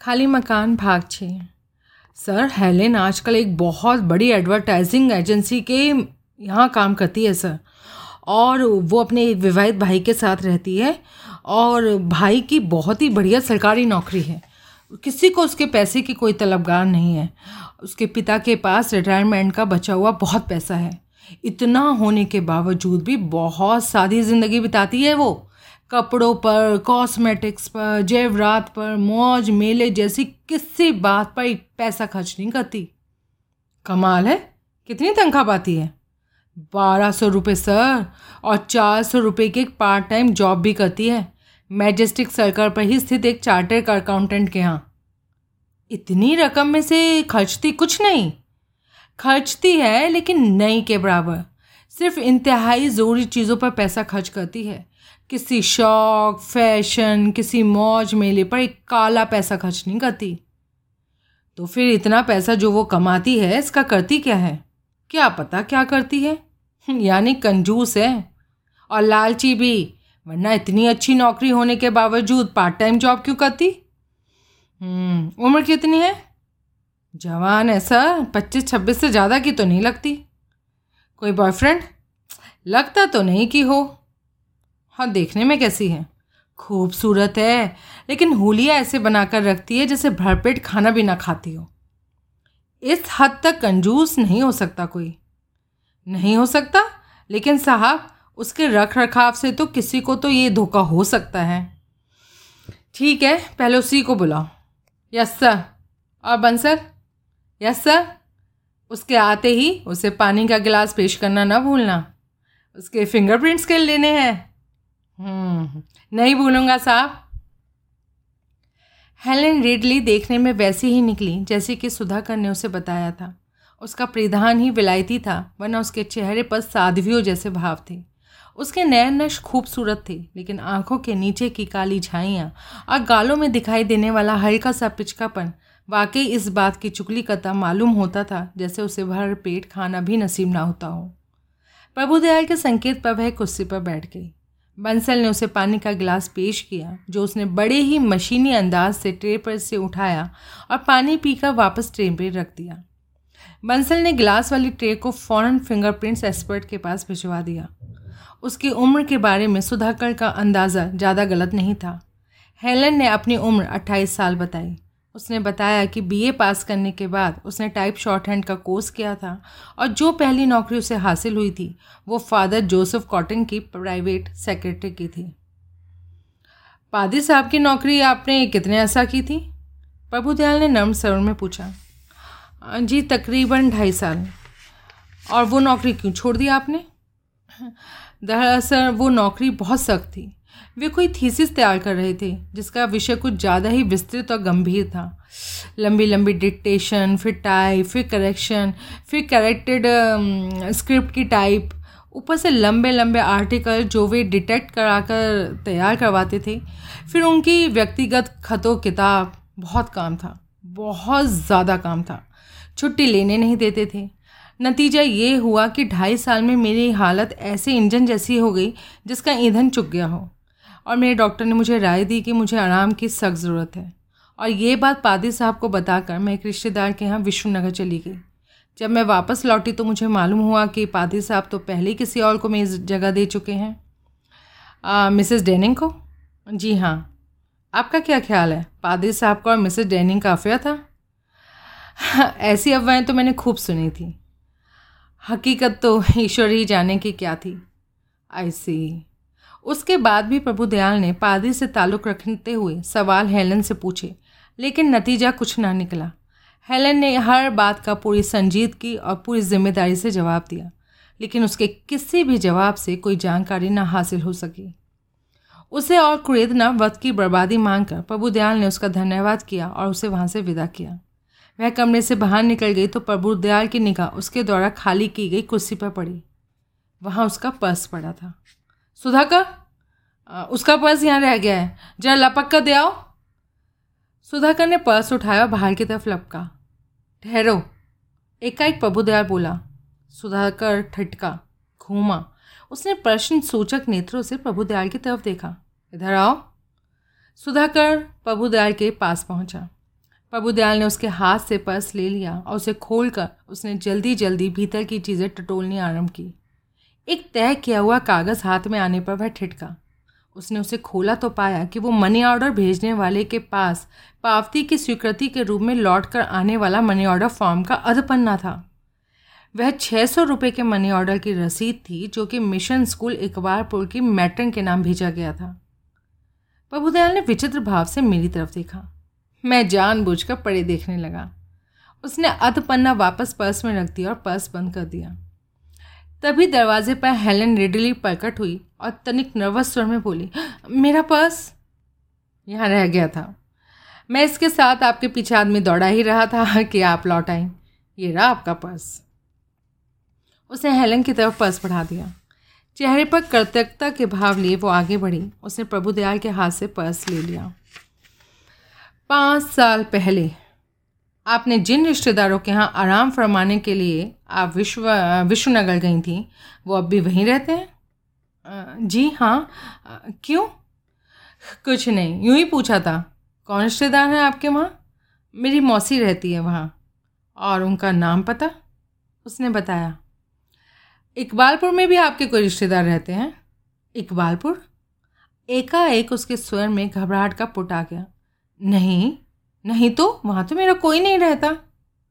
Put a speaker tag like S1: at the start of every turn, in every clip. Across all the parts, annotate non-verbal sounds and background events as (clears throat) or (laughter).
S1: खाली मकान भाग छे। सर, हेलेन आजकल एक बहुत बड़ी एडवर्टाइजिंग एजेंसी के यहाँ काम करती है, सर। और वो अपने एक विवाहित भाई के साथ रहती है और भाई की बहुत ही बढ़िया सरकारी नौकरी है। किसी को उसके पैसे की कोई तलबगार नहीं है। उसके पिता के पास रिटायरमेंट का बचा हुआ बहुत पैसा है। इतना होने के बावजूद भी बहुत सादी ज़िंदगी बिताती है वो। कपड़ों पर कॉस्मेटिक्स पर, जेवरात पर, मौज, मेले जैसी किसी बात पर पैसा खर्च नहीं करती। कमाल है? कितनी तनख्वाह पाती है? बारह सौ रुपये सर, और चार सौ रुपये की एक पार्ट टाइम जॉब भी करती है। मैजेस्टिक सर्कल पर ही स्थित एक चार्टर अकाउंटेंट के यहाँ। इतनी रकम में से खर्चती कुछ नहीं। खर्चती है, लेकिन नहीं के बराबर। सिर्फ़ इंतहाई ज़रूरी चीज़ों पर पैसा खर्च करती है। किसी शौक फ़ैशन किसी मौज मेले पर एक काला पैसा खर्च नहीं करती। तो फिर इतना पैसा जो वो कमाती है इसका करती क्या है? क्या पता क्या करती है? यानी कंजूस है। और लालची भी वरना इतनी अच्छी नौकरी होने के बावजूद पार्ट टाइम जॉब क्यों करती? हम्म, उम्र कितनी है? जवान है सर पच्चीस छब्बीस से ज़्यादा की तो नहीं लगती। कोई बॉयफ्रेंड लगता तो नहीं कि हो। हाँ देखने में कैसी है? खूबसूरत है, लेकिन होलिया ऐसे बनाकर रखती है जैसे भरपेट खाना भी ना खाती हो। इस हद तक कंजूस नहीं हो सकता कोई। नहीं हो सकता, लेकिन साहब, उसके रख रखाव से तो किसी को तो ये धोखा हो सकता है। ठीक है, पहले उसी को बुलाओ। Yes, sir. और बंसर यस, सर। उसके आते ही उसे पानी का गिलास पेश करना ना भूलना। उसके फिंगरप्रिंट्स के लेने हैं। नहीं भूलूँगा साहब। हेलेन रिडली देखने में वैसी ही निकली, जैसे कि सुधाकर ने उसे बताया था। उसका परिधान ही विलायती था, वरना उसके चेहरे पर साध्वियों जैसे भाव थे। उसके नयन नश खूबसूरत थे, लेकिन आँखों के नीचे की काली झाइयाँ और गालों में दिखाई देने वाला हल्का सा पिचकापन, वाकई इस बात की चुगली करता मालूम होता था, जैसे उसे भर पेट खाना भी नसीब ना होता हो। प्रभुदयाल के संकेत पर वह कुर्सी पर बैठ गई। बंसल ने उसे पानी का गिलास पेश किया, जो उसने बड़े ही मशीनी अंदाज से ट्रे पर से उठाया और पानी पीकर वापस ट्रे पर रख दिया। बंसल ने गिलास वाली ट्रे को फ़ौरन फिंगरप्रिंट्स एक्सपर्ट के पास भिजवा दिया। उसकी उम्र के बारे में सुधाकर का अंदाज़ा ज़्यादा गलत नहीं था। हेलन ने अपनी उम्र 28 साल बताई। उसने बताया कि बीए पास करने के बाद उसने टाइप शॉर्ट हैंड का कोर्स किया था और जो पहली नौकरी उसे हासिल हुई थी, वो फादर जोसेफ कॉटन की प्राइवेट सेक्रेटरी की थी। पादी साहब की नौकरी आपने कितने ऐसा की थी? प्रभुदयाल ने नर्म स्वर में पूछा। जी, तकरीबन ढाई साल। और वो नौकरी क्यों छोड़ दी आपने? दरअसल वो नौकरी बहुत सख्त थी। वे कोई थीसिस तैयार कर रहे थे, जिसका विषय कुछ ज़्यादा ही विस्तृत और गंभीर था। लंबी लंबी डिक्टेशन फिर टाइप फिर करेक्शन फिर करेक्टेड स्क्रिप्ट की टाइप ऊपर से लंबे लंबे आर्टिकल जो वे डिटेक्ट कराकर तैयार करवाते थे। फिर उनकी व्यक्तिगत खतों, किताब, बहुत काम था, बहुत ज़्यादा काम था। छुट्टी लेने नहीं देते थे। नतीजा ये हुआ कि ढाई साल में मेरी हालत ऐसे इंजन जैसी हो गई, जिसका ईंधन चुक गया हो। और मेरे डॉक्टर ने मुझे राय दी कि मुझे आराम की सख्त ज़रूरत है। और ये बात पादी साहब को बताकर मैं एक रिश्तेदार के यहाँ विष्णुनगर चली गई। जब मैं वापस लौटी तो मुझे मालूम हुआ कि पादी साहब तो पहले किसी और को मेरी जगह दे चुके हैं। मिसेस डेनिंग को? जी हाँ। आपका क्या ख्याल है? पादी साहब का और मिसेस डेनिंग का अफेयर था? ऐसी अफवाहें तो मैंने खूब सुनी थी। हकीकत तो ईश्वर ही जाने की क्या थी। ऐसी उसके बाद भी प्रभु दयाल ने पादरी से ताल्लुक़ रखते हुए सवाल हेलन से पूछे, लेकिन नतीजा कुछ ना निकला। हेलन ने हर बात का पूरी संजीदगी और पूरी ज़िम्मेदारी से जवाब दिया, लेकिन उसके किसी भी जवाब से कोई जानकारी ना हासिल हो सकी। उसे और कुरेदना वक्त की बर्बादी मांगकर प्रभु दयाल ने उसका धन्यवाद किया और उसे वहाँ से विदा किया। वह कमरे से बाहर निकल गई तो प्रभु दयाल की निगाह उसके द्वारा खाली की गई कुर्सी पर पड़ी। वहाँ उसका पर्स पड़ा था। सुधाकर उसका पर्स यहाँ रह गया है। जरा लपक कर दे आओ। सुधाकर ने पर्स उठाया और बाहर की तरफ़ लपका। ठहरो। एकाएक प्रभुदयाल बोला। सुधाकर ठटका, घूमा। उसने प्रश्न सूचक नेत्रों से प्रभुदयाल की तरफ़ देखा। इधर आओ। सुधाकर प्रभुदयाल के पास पहुँचा। प्रभुदयाल ने उसके हाथ से पर्स ले लिया और उसे खोलकर उसने जल्दी जल्दी भीतर की चीज़ें टटोलनी आरंभ की। एक तय किया हुआ कागज़ हाथ में आने पर वह ठिठका। उसने उसे खोला तो पाया कि वो मनी ऑर्डर भेजने वाले के पास पावती की स्वीकृति के रूप में लौट कर आने वाला मनी ऑर्डर फॉर्म का अधपन्ना था। वह छः सौ रुपये के मनी ऑर्डर की रसीद थी जो कि मिशन स्कूल इकबारपुर की मैट्रन के नाम भेजा गया था। प्रभुदयाल ने विचित्र भाव से मेरी तरफ़ देखा। मैं जानबूझकर पड़े देखने लगा। उसने अधपन्ना वापस पर्स में रख दिया और पर्स बंद कर दिया। तभी दरवाजे पर हेलन रेडली प्रकट हुई और तनिक नर्वस स्वर में बोली, मेरा पर्स? यहाँ रह गया था। मैं इसके साथ आपके पीछे आदमी दौड़ा ही रहा था कि आप लौट आए ये रहा आपका पर्स। उसने हेलन की तरफ़ पर्स बढ़ा दिया। चेहरे पर कृतज्ञता के भाव लिए वो आगे बढ़ी। उसने प्रभुदयाल के हाथ से पर्स ले लिया। पाँच साल पहले आपने जिन रिश्तेदारों के यहाँ आराम फरमाने के लिए आप विश्व, विश्वनगर गई थी, वो अब भी वहीं रहते हैं? जी हाँ। क्यों? कुछ नहीं। यूँ ही पूछा था, कौन रिश्तेदार हैं आपके वहाँ? मेरी मौसी रहती है वहाँ। और उनका नाम पता? उसने बताया। इकबालपुर में भी आपके कोई रिश्तेदार रहते हैं? इकबालपुर? एकाएक उसके स्वर में घबराहट का पुट आ गया। नहीं नहीं तो वहाँ तो मेरा कोई नहीं रहता।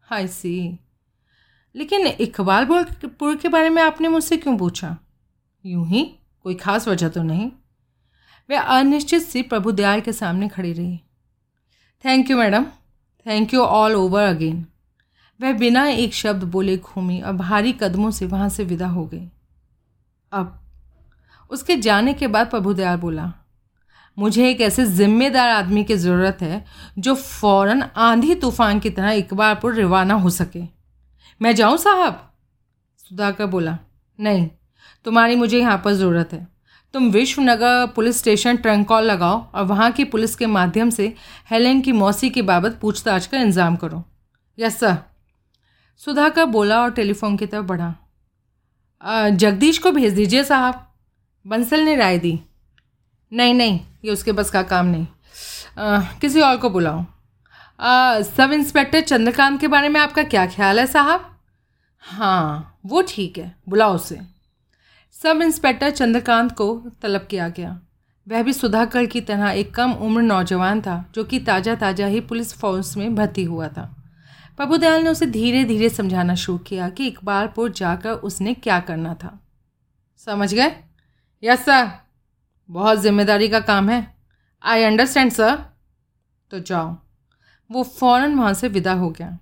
S1: हाय सी लेकिन इकबालपुर के बारे में आपने मुझसे क्यों पूछा? यूँ ही, कोई खास वजह तो नहीं। वह अनिश्चित सी प्रभु दयाल के सामने खड़ी रही। Thank you madam thank you all over again वह बिना एक शब्द बोले घूमी और भारी कदमों से वहाँ से विदा हो गई। अब, उसके जाने के बाद प्रभुदयाल बोला मुझे एक ऐसे जिम्मेदार आदमी की ज़रूरत है जो फ़ौरन आंधी तूफ़ान की तरह इकबारपुर रवाना हो सके। मैं जाऊँ साहब? सुधाकर बोला, नहीं, तुम्हारी मुझे यहाँ पर ज़रूरत है। तुम Vishwanagar police station trunk call लगाओ और वहाँ की पुलिस के माध्यम से हेलेन की मौसी की बाबत पूछताछ का इंतज़ाम करो। Yes, sir. सुधाकर बोला और टेलीफोन की तरफ़ बढ़ा। जगदीश को भेज दीजिए साहब। बंसल ने राय दी। नहीं नहीं ये उसके बस का काम नहीं। आ, किसी और को बुलाओ सब इंस्पेक्टर चंद्रकांत के बारे में आपका क्या ख्याल है साहब? हाँ वो ठीक है बुलाओ उसे। सब इंस्पेक्टर चंद्रकांत को तलब किया गया। वह भी सुधाकर की तरह एक कम उम्र नौजवान था जो कि ताज़ा ताज़ा ही पुलिस फोर्स में भर्ती हुआ था। प्रभुदयाल ने उसे धीरे धीरे समझाना शुरू किया कि इकबालपुर जाकर उसने क्या करना था। समझ गए? Yes sir. बहुत ज़िम्मेदारी का काम है। आई अंडरस्टैंड सर तो जाओ। वो फ़ौरन वहाँ से विदा हो गया।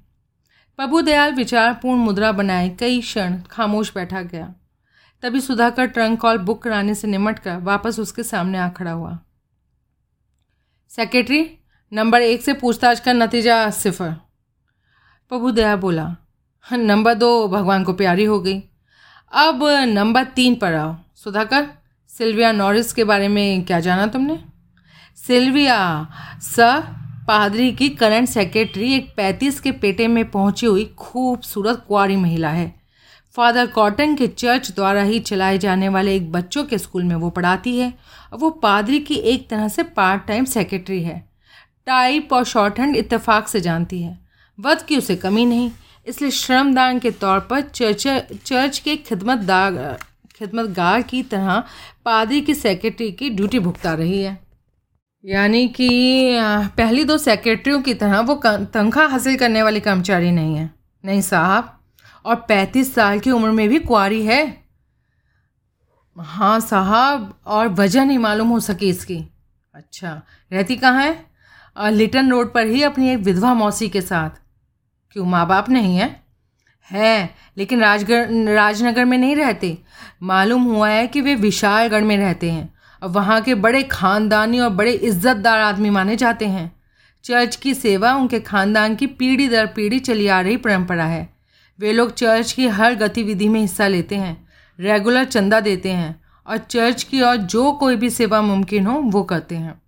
S1: प्रभुदयाल विचारपूर्ण मुद्रा बनाए कई क्षण खामोश बैठा गया। तभी सुधाकर ट्रंक कॉल बुक कराने से निमट कर वापस उसके सामने आ खड़ा हुआ। सेक्रेटरी नंबर एक से पूछताछ का नतीजा सिफर। प्रभुदया बोला नंबर दो, भगवान को प्यारी हो गई। अब नंबर तीन पर आओ। सुधाकर सिल्विया नॉरिस के बारे में क्या जाना तुमने? सिल्विया, सर, पादरी की करंट सेक्रेटरी एक पैंतीस के पेटे में पहुँची हुई खूबसूरत कुआरी महिला है। फादर कॉटन के चर्च द्वारा ही चलाए जाने वाले एक बच्चों के स्कूल में वो पढ़ाती है और वो पादरी की एक तरह से पार्ट टाइम सेक्रेटरी है। टाइप और शॉर्ट हैंड इतफाक़ से जानती है। वध की उसे कमी नहीं, इसलिए श्रमदान के तौर पर चर्च चर्च के खिदमतदार खिदमतगार की तरह पादरी की सेक्रेटरी की ड्यूटी भुगता रही है। यानी कि पहली दो सेक्रेटरियों की तरह वो तनख्वाह हासिल करने वाली कर्मचारी नहीं है। नहीं साहब, और पैंतीस साल की उम्र में भी कुआरी है। हाँ साहब, और वजह नहीं मालूम हो सकी इसकी। अच्छा रहती कहाँ है? लिटन रोड पर ही अपनी एक विधवा मौसी के साथ। क्यों माँ बाप नहीं है? है, लेकिन राजगढ़, राजनगर में नहीं रहते। मालूम हुआ है कि वे विशालगढ़ में रहते हैं। और वहाँ के बड़े खानदानी और बड़े इज्जतदार आदमी माने जाते हैं। चर्च की सेवा उनके खानदान की पीढ़ी दर पीढ़ी चली आ रही परंपरा है। वे लोग चर्च की हर गतिविधि में हिस्सा लेते हैं, रेगुलर चंदा देते हैं और चर्च की और जो कोई भी सेवा मुमकिन हो, वो करते हैं।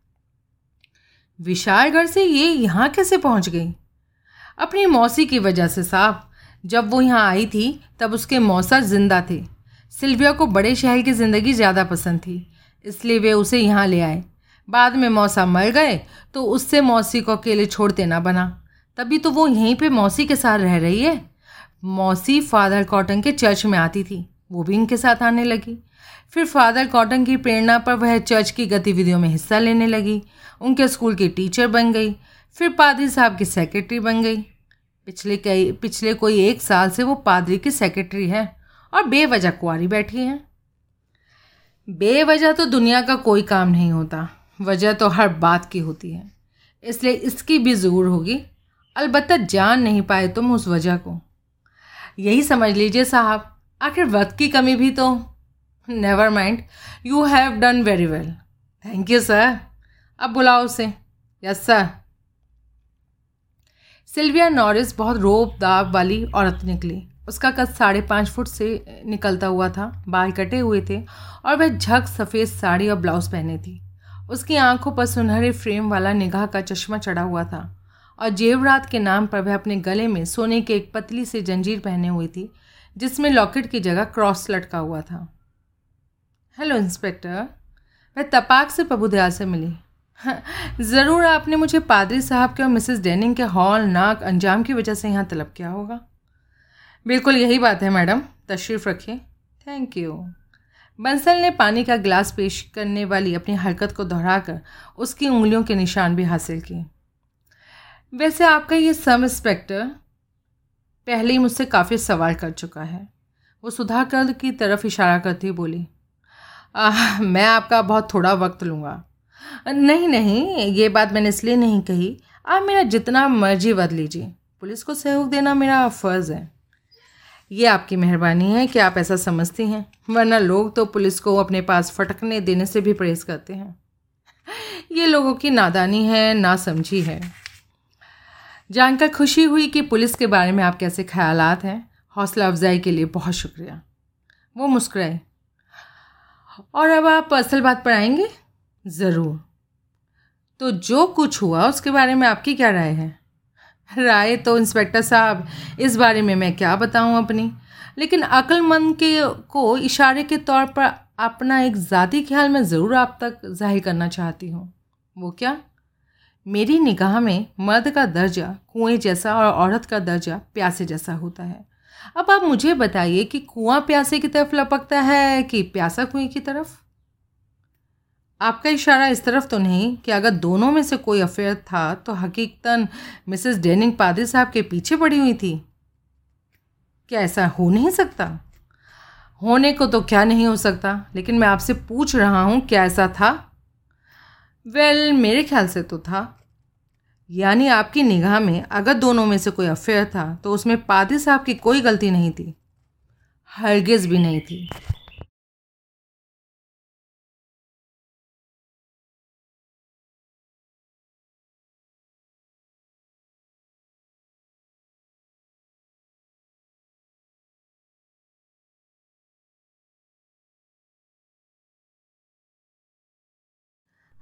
S1: विशालगढ़ से ये यहाँ कैसे पहुँच गई? अपनी मौसी की वजह से साहब। जब वो यहाँ आई थी, तब उसके मौसा ज़िंदा थे। सिल्विया को बड़े शहर की ज़िंदगी ज़्यादा पसंद थी, इसलिए वे उसे यहाँ ले आए। बाद में मौसा मर गए तो उससे मौसी को अकेले छोड़ देना बना। तभी तो वो यहीं पे मौसी के साथ रह रही है। मौसी फादर कॉटन के चर्च में आती थी, वो भी इनके साथ आने लगी। फिर फादर कॉटन की प्रेरणा पर वह चर्च की गतिविधियों में हिस्सा लेने लगी, उनके स्कूल की टीचर बन गई, फिर पादरी साहब की सेक्रेटरी बन गई। पिछले कई, पिछले कोई एक साल से वो पादरी की सेक्रेटरी है और बेवजह कुआरी बैठी है। बेवजह तो दुनिया का कोई काम नहीं होता, वजह तो हर बात की होती है। इसलिए इसकी भी ज़रूर होगी, अलबत्त जान नहीं पाए तुम उस वजह को। यही समझ लीजिए साहब, आखिर वक्त की कमी भी तो। Never mind you have done very well thank you sir अब बुलाओ उसे। यस सर सिल्विया नॉरिस बहुत रोब दाब वाली औरत निकली। उसका कद साढ़े पाँच फुट से निकलता हुआ था, बाल कटे हुए थे और वह झक सफ़ेद साड़ी और ब्लाउज पहने थी। उसकी आँखों पर सुनहरे फ्रेम वाला निगाह का चश्मा चढ़ा हुआ था और जेवरात के नाम पर वह अपने गले में सोने के एक पतली से जंजीर पहने हुई थी, जिसमें लॉकेट की जगह क्रॉस लटका हुआ था। Hello, inspector. वह तपाक से प्रभुदयाल से मिली। ज़रूर आपने मुझे पादरी साहब के और मिसेस डेनिंग के हॉल नाक अंजाम की वजह से यहाँ तलब किया होगा। बिल्कुल यही बात है मैडम तशरीफ़ रखिए। थैंक यू बंसल ने पानी का गिलास पेश करने वाली अपनी हरकत को दोहराकर उसकी उंगलियों के निशान भी हासिल किए। वैसे आपका ये सब इंस्पेक्टर पहले ही मुझसे काफ़ी सवाल कर चुका है। वो सुधाकर की तरफ़ इशारा करती बोली आ, मैं आपका बहुत थोड़ा वक्त लूँगा। नहीं नहीं, ये बात मैंने इसलिए नहीं कही। आप मेरा जितना मर्ज़ी बद लीजिए। पुलिस को सहयोग देना मेरा फ़र्ज़ है। ये आपकी मेहरबानी है कि आप ऐसा समझती हैं, वरना लोग तो पुलिस को अपने पास फटकने देने से भी परहेज़ करते हैं। ये लोगों की नादानी है ना समझी है। जानकर खुशी हुई कि पुलिस के बारे में आप कैसे ख्यालात हैं। हौसला अफजाई के लिए बहुत शुक्रिया। वो मुस्कुराए। और अब आप असल बात पर आएँगे? ज़रूर। तो जो कुछ हुआ, उसके बारे में आपकी क्या राय है? राय तो इंस्पेक्टर साहब, इस बारे में मैं क्या बताऊँ अपनी? लेकिन अक्लमंद के, को इशारे के तौर पर अपना एक ज़ाती ख्याल मैं ज़रूर आप तक ज़ाहिर करना चाहती हूँ। वो क्या? मेरी निगाह में मर्द का दर्जा, कुएँ जैसा और औरत का दर्जा प्यासे जैसा होता है। अब आप मुझे बताइए कि कुआँ प्यासे की तरफ़ लपकता है कि प्यासा कुएँ की तरफ़? आपका इशारा इस तरफ़ तो नहीं कि अगर दोनों में से कोई अफेयर था तो हकीकतन मिसेस डेनिंग पादरी साहब के पीछे पड़ी हुई थी। क्या ऐसा हो नहीं सकता? होने को तो क्या नहीं हो सकता लेकिन मैं आपसे पूछ रहा हूँ क्या ऐसा था? वेल well, मेरे ख्याल से तो था। यानी आपकी निगाह में अगर दोनों में से कोई अफेयर था तो उसमें पादरी साहब की कोई गलती नहीं थी। हरगिज़ भी नहीं थी।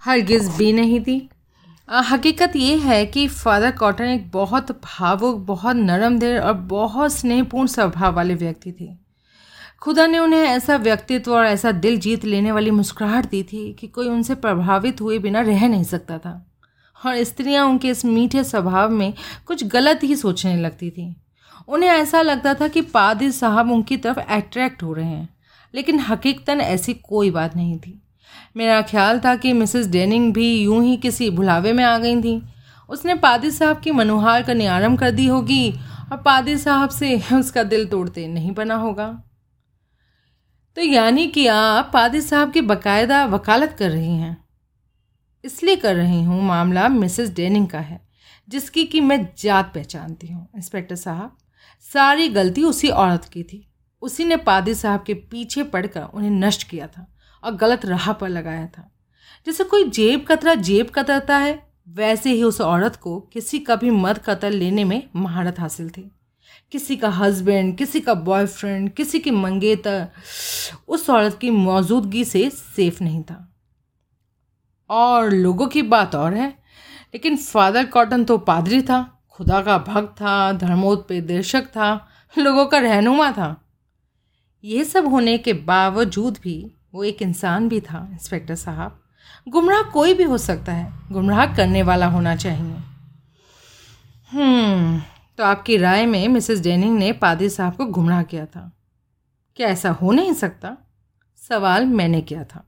S1: हरगिज़ भी नहीं थी। हकीकत ये है कि फादर कॉटन एक बहुत भावुक, बहुत नरम दिल और बहुत स्नेहपूर्ण स्वभाव वाले व्यक्ति थे। खुदा ने उन्हें ऐसा व्यक्तित्व और ऐसा दिल जीत लेने वाली मुस्कुराहट दी थी कि कोई उनसे प्रभावित हुए बिना रह नहीं सकता था। और स्त्रियाँ उनके इस मीठे स्वभाव में कुछ गलत ही सोचने लगती थी। उन्हें ऐसा लगता था कि पादी साहब उनकी तरफ़ अट्रैक्ट हो रहे हैं, लेकिन हकीकतन ऐसी कोई बात नहीं थी। मेरा ख्याल था कि मिसेस डेनिंग भी यूँ ही किसी भुलावे में आ गई थी। उसने पादी साहब की मनुहार का नियारम कर दी होगी और पादी साहब से (laughs) उसका दिल तोड़ते नहीं बना होगा। तो यानी कि आप पादी साहब की बाकायदा वकालत कर रही हैं। इसलिए कर रही हूँ मामला मिसेस डेनिंग का है, जिसकी कि मैं जात पहचानती हूँ। इंस्पेक्टर साहब, सारी गलती उसी औरत की थी। उसी ने पादी साहब के पीछे पड़कर उन्हें नष्ट किया था। और गलत राह पर लगाया था। जैसे कोई जेब कतरा जेब कतरता है, वैसे ही उस औरत को किसी का भी मद कतर लेने में महारत हासिल थी। किसी का हस्बैंड किसी का बॉयफ्रेंड किसी की मंगेतर, उस औरत की मौजूदगी से सेफ़ नहीं था। और लोगों की बात और है, लेकिन फादर कॉटन तो पादरी था, खुदा का भक्त था धर्मोत्पेदर्शक था, लोगों का रहनुमा था। ये सब होने के बावजूद भी वो एक इंसान भी था इंस्पेक्टर साहब। गुमराह कोई भी हो सकता है गुमराह करने वाला होना चाहिए। हम्म तो आपकी राय में मिसेस डेनिंग ने पादी साहब को गुमराह किया था। क्या ऐसा हो नहीं सकता? सवाल मैंने किया था।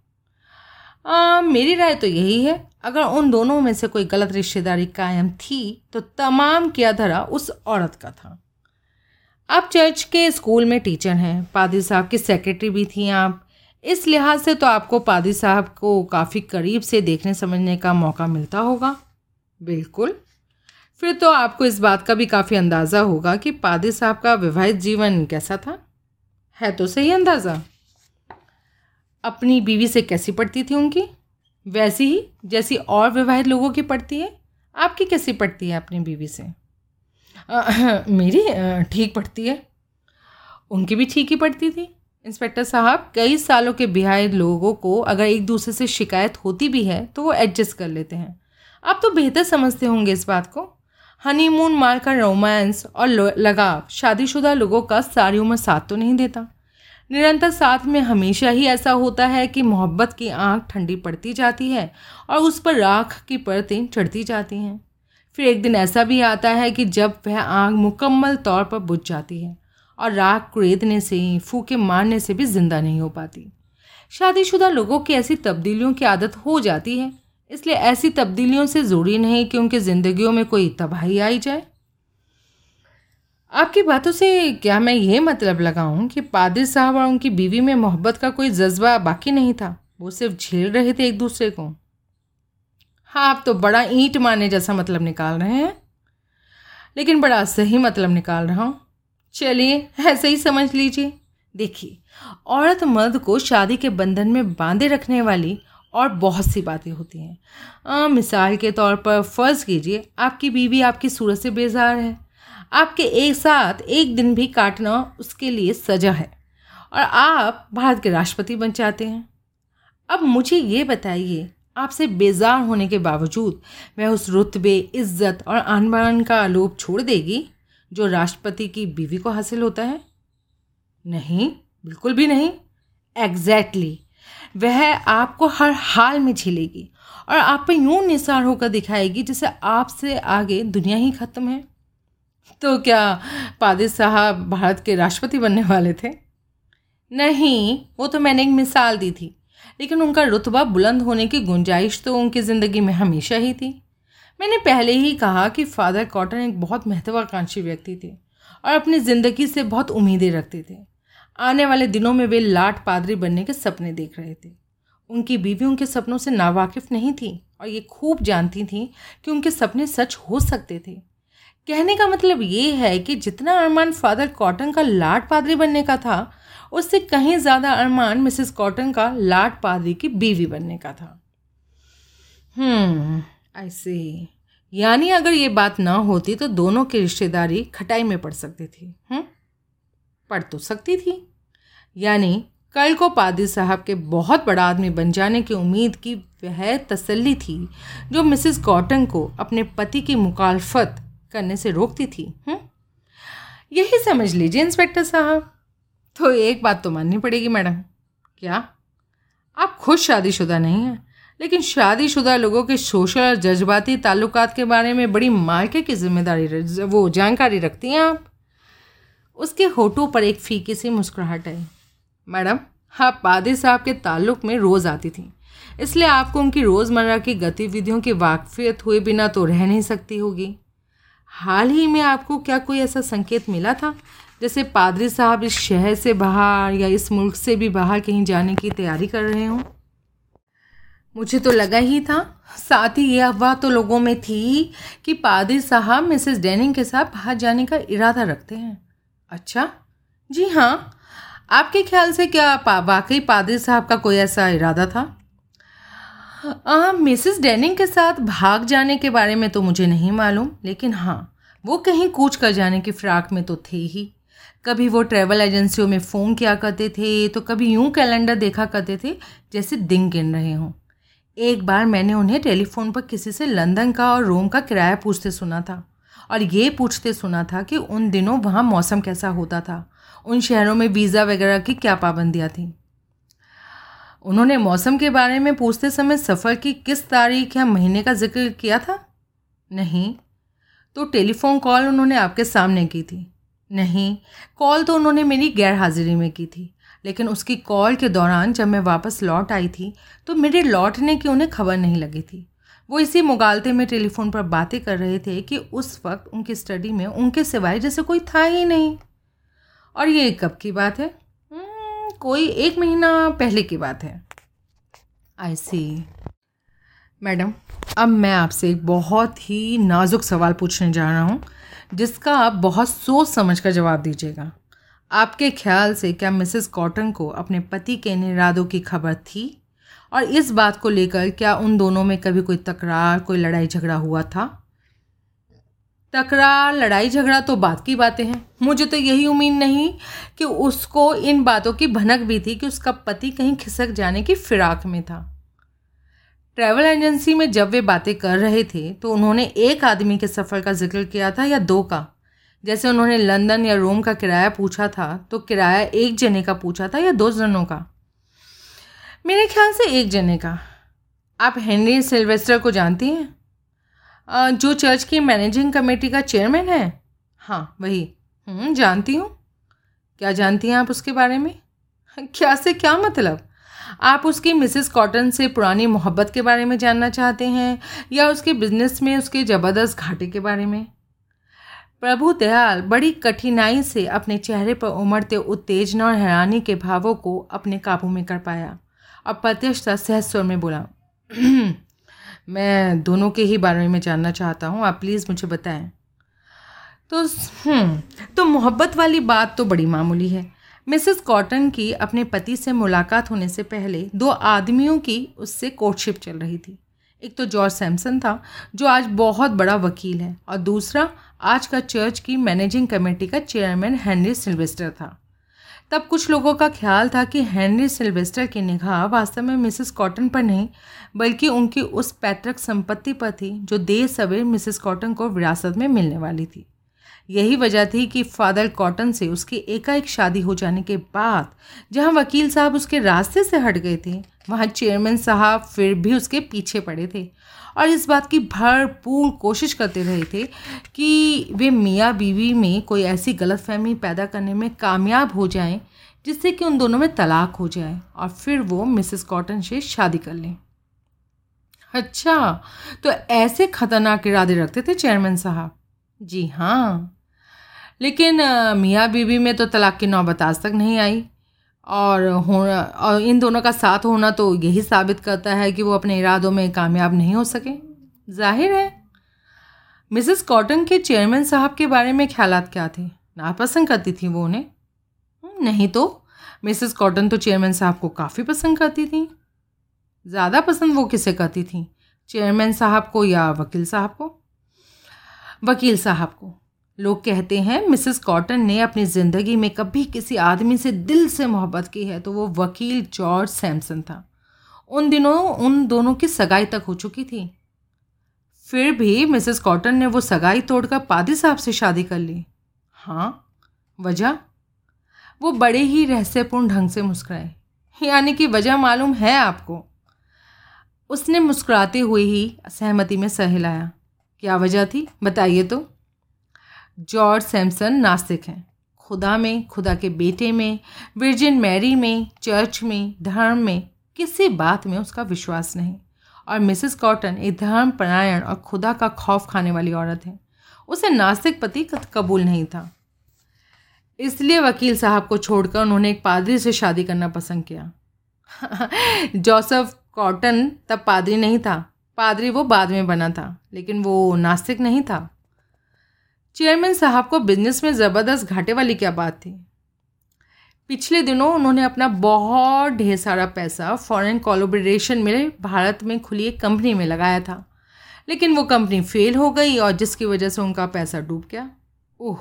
S1: आ, मेरी राय तो यही है अगर उन दोनों में से कोई गलत रिश्तेदारी कायम थी तो तमाम किया धरा उस औरत का था। आप चर्च के स्कूल में टीचर हैं पादी साहब की सेक्रेटरी भी थी आप इस लिहाज से तो आपको पादी साहब को काफ़ी करीब से देखने समझने का मौका मिलता होगा। बिल्कुल। फिर तो आपको इस बात का भी काफ़ी अंदाज़ा होगा कि पादी साहब का विवाहित जीवन कैसा था। है तो सही अंदाज़ा। अपनी बीवी से कैसी पड़ती थी उनकी? वैसी ही जैसी और विवाहित लोगों की पड़ती है। आपकी कैसी पड़ती है अपनी बीवी से? आ, मेरी ठीक पड़ती है। उनकी भी ठीक ही पड़ती थी। इंस्पेक्टर साहब, कई सालों के बिहार लोगों को अगर एक दूसरे से शिकायत होती भी है तो वो एडजस्ट कर लेते हैं। आप तो बेहतर समझते होंगे इस बात को। हनीमून मारकर रोमांस और लगाव शादीशुदा लोगों का सारी उम्र साथ तो नहीं देता। निरंतर साथ में हमेशा ही ऐसा होता है कि मोहब्बत की आँख ठंडी पड़ती जाती है और उस पर राख की परतें चढ़ती जाती हैं। फिर एक दिन ऐसा भी आता है कि जब वह आग मुकम्मल तौर पर बुझ जाती है। और राख कुरेदने से, फूके मारने से भी ज़िंदा नहीं हो पाती। शादीशुदा लोगों की ऐसी तब्दीलियों की आदत हो जाती है, इसलिए ऐसी तब्दीलियों से ज़रूरी नहीं कि उनकी ज़िंदगियों में कोई तबाही आई जाए। आपकी बातों से क्या मैं ये मतलब लगाऊँ कि पादिर साहब और उनकी बीवी में मोहब्बत का कोई जज्बा बाकी नहीं था? वो सिर्फ़ झेल रहे थे एक दूसरे को। हाँ आप तो बड़ा ईंट मारने जैसा मतलब निकाल रहे हैं। लेकिन बड़ा सही मतलब निकाल रहा हूँ। चलिए, ऐसे ही समझ लीजिए। देखिए, औरत मर्द को शादी के बंधन में बांधे रखने वाली और बहुत सी बातें होती हैं। मिसाल के तौर पर फ़र्ज़ कीजिए, आपकी बीवी आपकी सूरत से बेजार है। आपके एक साथ एक दिन भी काटना उसके लिए सजा है और आप भारत के राष्ट्रपति बन जाते हैं। अब मुझे ये बताइए, आपसे बेजार होने के बावजूद वह उस रुतबे, इज़्ज़त और आन बान का आलोप छोड़ देगी? जो राष्ट्रपति की बीवी को हासिल होता है? नहीं, बिल्कुल भी नहीं। Exactly exactly. वह आपको हर हाल में झेलेगी और आप पे यूँ निसार होकर दिखाएगी जैसे आपसे आगे दुनिया ही ख़त्म है। तो क्या पादे साहब भारत के राष्ट्रपति बनने वाले थे? नहीं, वो तो मैंने एक मिसाल दी थी, लेकिन उनका रुतबा बुलंद होने की गुंजाइश तो उनकी ज़िंदगी में हमेशा ही थी। मैंने पहले ही कहा कि फादर कॉटन एक बहुत महत्वाकांक्षी व्यक्ति थे और अपनी ज़िंदगी से बहुत उम्मीदें रखते थे। आने वाले दिनों में वे लाट पादरी बनने के सपने देख रहे थे। उनकी बीवी उनके सपनों से नावाकिफ़ नहीं थी और ये खूब जानती थी कि उनके सपने सच हो सकते थे। कहने का मतलब ये है कि जितना अरमान फादर कॉटन का लाट पादरी बनने का था, उससे कहीं ज़्यादा अरमान मिसेस कॉटन का लाट पादरी की बीवी बनने का था। हम्म। ऐसे यानी अगर ये बात ना होती तो दोनों की रिश्तेदारी खटाई में पड़ सकती थी हम्म? पड़ तो सकती थी। यानी कल को पादी साहब के बहुत बड़ा आदमी बन जाने की उम्मीद की वह तसल्ली थी जो मिसेस कॉटन को अपने पति की मुखालफत करने से रोकती थी हम्म? यही समझ लीजिए, इंस्पेक्टर साहब। तो एक बात तो माननी पड़ेगी, मैडम। क्या? आप खुद शादीशुदा नहीं हैं। लेकिन शादीशुदा लोगों के सोशल और जज्बाती ताल्लुक के बारे में बड़ी मायके की ज़िम्मेदारी वो जानकारी रखती हैं आप। उसके होठों पर एक फीकी सी मुस्कुराहट आई। मैडम आप पादी साहब के ताल्लुक में रोज़ आती थी। इसलिए आपको उनकी रोज़मर्रा की गतिविधियों की वाकफियत हुए बिना तो रह नहीं सकती होगी। हाल ही में आपको क्या कोई ऐसा संकेत मिला था? जैसे पादरी साहब इस शहर से बाहर या इस मुल्क से भी बाहर कहीं जाने की तैयारी कर रहे हों? मुझे तो लगा ही था। साथ ही ये अफवाह तो लोगों में थी कि पादरी साहब मिसेस डेनिंग के साथ बाहर जाने का इरादा रखते हैं। अच्छा? जी हाँ। आपके ख्याल से क्या पा, वाकई पादरी साहब का कोई ऐसा इरादा था? आ, मिसेस डेनिंग के साथ भाग जाने के बारे में तो मुझे नहीं मालूम लेकिन हाँ वो कहीं कूच कर जाने की फ़्राक में तो थे ही। कभी वो ट्रैवल एजेंसियों में फ़ोन किया करते थे तो कभी यूँ कैलेंडर देखा करते थे जैसे दिन गिन रहे हों। एक बार मैंने उन्हें टेलीफोन पर किसी से लंदन का और रोम का किराया पूछते सुना था और ये पूछते सुना था कि उन दिनों वहाँ मौसम कैसा होता था। उन शहरों में वीज़ा वगैरह की क्या पाबंदियाँ थीं। उन्होंने मौसम के बारे में पूछते समय सफ़र की किस तारीख या महीने का ज़िक्र किया था? नहीं। तो टेलीफोन कॉल उन्होंने आपके सामने की थी। नहीं, कॉल तो उन्होंने मेरी गैर हाजिरी में की थी। लेकिन उसकी कॉल के दौरान जब मैं वापस लौट आई थी तो मेरे लौटने की उन्हें खबर नहीं लगी थी। वो इसी मुगालते में टेलीफोन पर बातें कर रहे थे कि उस वक्त उनकी स्टडी में उनके सिवाय जैसे कोई था ही नहीं। और ये कब की बात है? हम्म, कोई एक महीना पहले की बात है। आई सी मैडम अब मैं आपसे एक बहुत ही नाजुक सवाल पूछने जा रहा हूँ जिसका आप बहुत सोच समझ कर जवाब दीजिएगा। आपके ख्याल से क्या मिसेस कॉटन को अपने पति के इन इरादों की खबर थी? और इस बात को लेकर क्या उन दोनों में कभी कोई तकरार, कोई लड़ाई झगड़ा हुआ था? तकरार लड़ाई झगड़ा तो बात की बातें हैं। मुझे तो यही उम्मीद नहीं कि उसको इन बातों की भनक भी थी कि उसका पति कहीं खिसक जाने की फिराक में था। ट्रैवल एजेंसी में जब वे बातें कर रहे थे तो उन्होंने एक आदमी के सफ़र का ज़िक्र किया था या दो का? जैसे उन्होंने लंदन या रोम का किराया पूछा था तो किराया एक जने का पूछा था या दो जनों का? मेरे ख्याल से एक जने का। आप हेनरी सिल्वेस्टर को जानती हैं? जो चर्च की मैनेजिंग कमेटी का चेयरमैन है? हाँ वही। हम्म, जानती हूँ। क्या जानती हैं आप उसके बारे में? क्या से क्या मतलब? आप उसकी मिसेस कॉटन से पुरानी मोहब्बत के बारे में जानना चाहते हैं या उसके बिज़नेस में उसके ज़बरदस्त घाटे के बारे में? प्रभु दयाल बड़ी कठिनाई से अपने चेहरे पर उमड़ते उत्तेजना और हैरानी के भावों को अपने काबू में कर पाया। और प्रत्यक्षता सहज स्वर में बोला मैं दोनों के ही बारे में जानना चाहता हूँ आप प्लीज़ मुझे बताएँ। तो हम्म, तो मोहब्बत वाली बात तो बड़ी मामूली है। मिसेस कॉटन की अपने पति से मुलाकात होने से पहले दो आदमियों की उससे कोर्टशिप चल रही थी। एक तो जॉर्ज सैमसन था जो आज बहुत बड़ा वकील है और दूसरा आज का चर्च की मैनेजिंग कमेटी का चेयरमैन हेनरी सिल्वेस्टर था। तब कुछ लोगों का ख्याल था कि हेनरी सिल्वेस्टर की निगाह वास्तव में मिसेस कॉटन पर नहीं, बल्कि उनकी उस पैतृक संपत्ति पर थी, जो देर सवेर मिसेस कॉटन को विरासत में मिलने वाली थी। यही वजह थी कि फादर कॉटन से उसकी एकाएक शादी हो जाने के बाद जहाँ वकील साहब उसके रास्ते से हट गए थे, वहाँ चेयरमैन साहब फिर भी उसके पीछे पड़े थे। और इस बात की भरपूर कोशिश करते रहे थे कि वे मियाँ बीवी में कोई ऐसी गलत फहमी पैदा करने में कामयाब हो जाएँ, जिससे कि उन दोनों में तलाक हो जाए और फिर वो मिसेस कॉटन से शादी कर लें। अच्छा तो ऐसे खतरनाक इरादे रखते थे चेयरमैन साहब? जी हाँ। लेकिन मियाँ बीवी में तो तलाक की नौबत आज तक नहीं आई। और होना और इन दोनों का साथ होना तो यही साबित करता है कि वो अपने इरादों में कामयाब नहीं हो सके। ज़ाहिर है मिसेस कॉटन के चेयरमैन साहब के बारे में ख्याल क्या थे? नापसंद करती थी वो उन्हें? हम्म, नहीं तो। मिसेस कॉटन तो चेयरमैन साहब को काफ़ी पसंद करती थी। ज़्यादा पसंद वो किसे करती थी? चेयरमैन साहब को या वकील साहब को? वकील साहब को। लोग कहते हैं, मिसेस कॉटन ने अपनी ज़िंदगी में कभी किसी आदमी से दिल से मोहब्बत की है तो वो वकील जॉर्ज सैमसन था। उन दिनों, उन दोनों की सगाई तक हो चुकी थी। फिर भी मिसेस कॉटन ने वो सगाई तोड़कर पादी साहब से शादी कर ली। हाँ वजह? वो बड़े ही रहस्यपूर्ण ढंग से मुस्कुराए। यानी कि वजह मालूम है आपको? उसने मुस्कुराते हुए ही सहमति में सहलाया क्या वजह थी? बताइए तो। जॉर्ज सैमसन नास्तिक हैं। खुदा में, खुदा के बेटे में, वर्जिन मैरी में, चर्च में, धर्म में, किसी बात में उसका विश्वास नहीं। और मिसेस कॉटन एक धर्म परायण और खुदा का खौफ खाने वाली औरत है। उसे नास्तिक पति कबूल नहीं था। इसलिए वकील साहब को छोड़कर उन्होंने एक पादरी से शादी करना पसंद किया। (laughs) जोसेफ कॉटन तब पादरी नहीं था। पादरी वो बाद में बना था, लेकिन वो नास्तिक नहीं था। चेयरमैन साहब को बिज़नेस में ज़बरदस्त घाटे वाली क्या बात थी? पिछले दिनों उन्होंने अपना बहुत ढेर सारा पैसा फॉरेन कोलोब्रेशन में भारत में खुली एक कंपनी में लगाया था। लेकिन वो कंपनी फेल हो गई और जिसकी वजह से उनका पैसा डूब गया। ओह,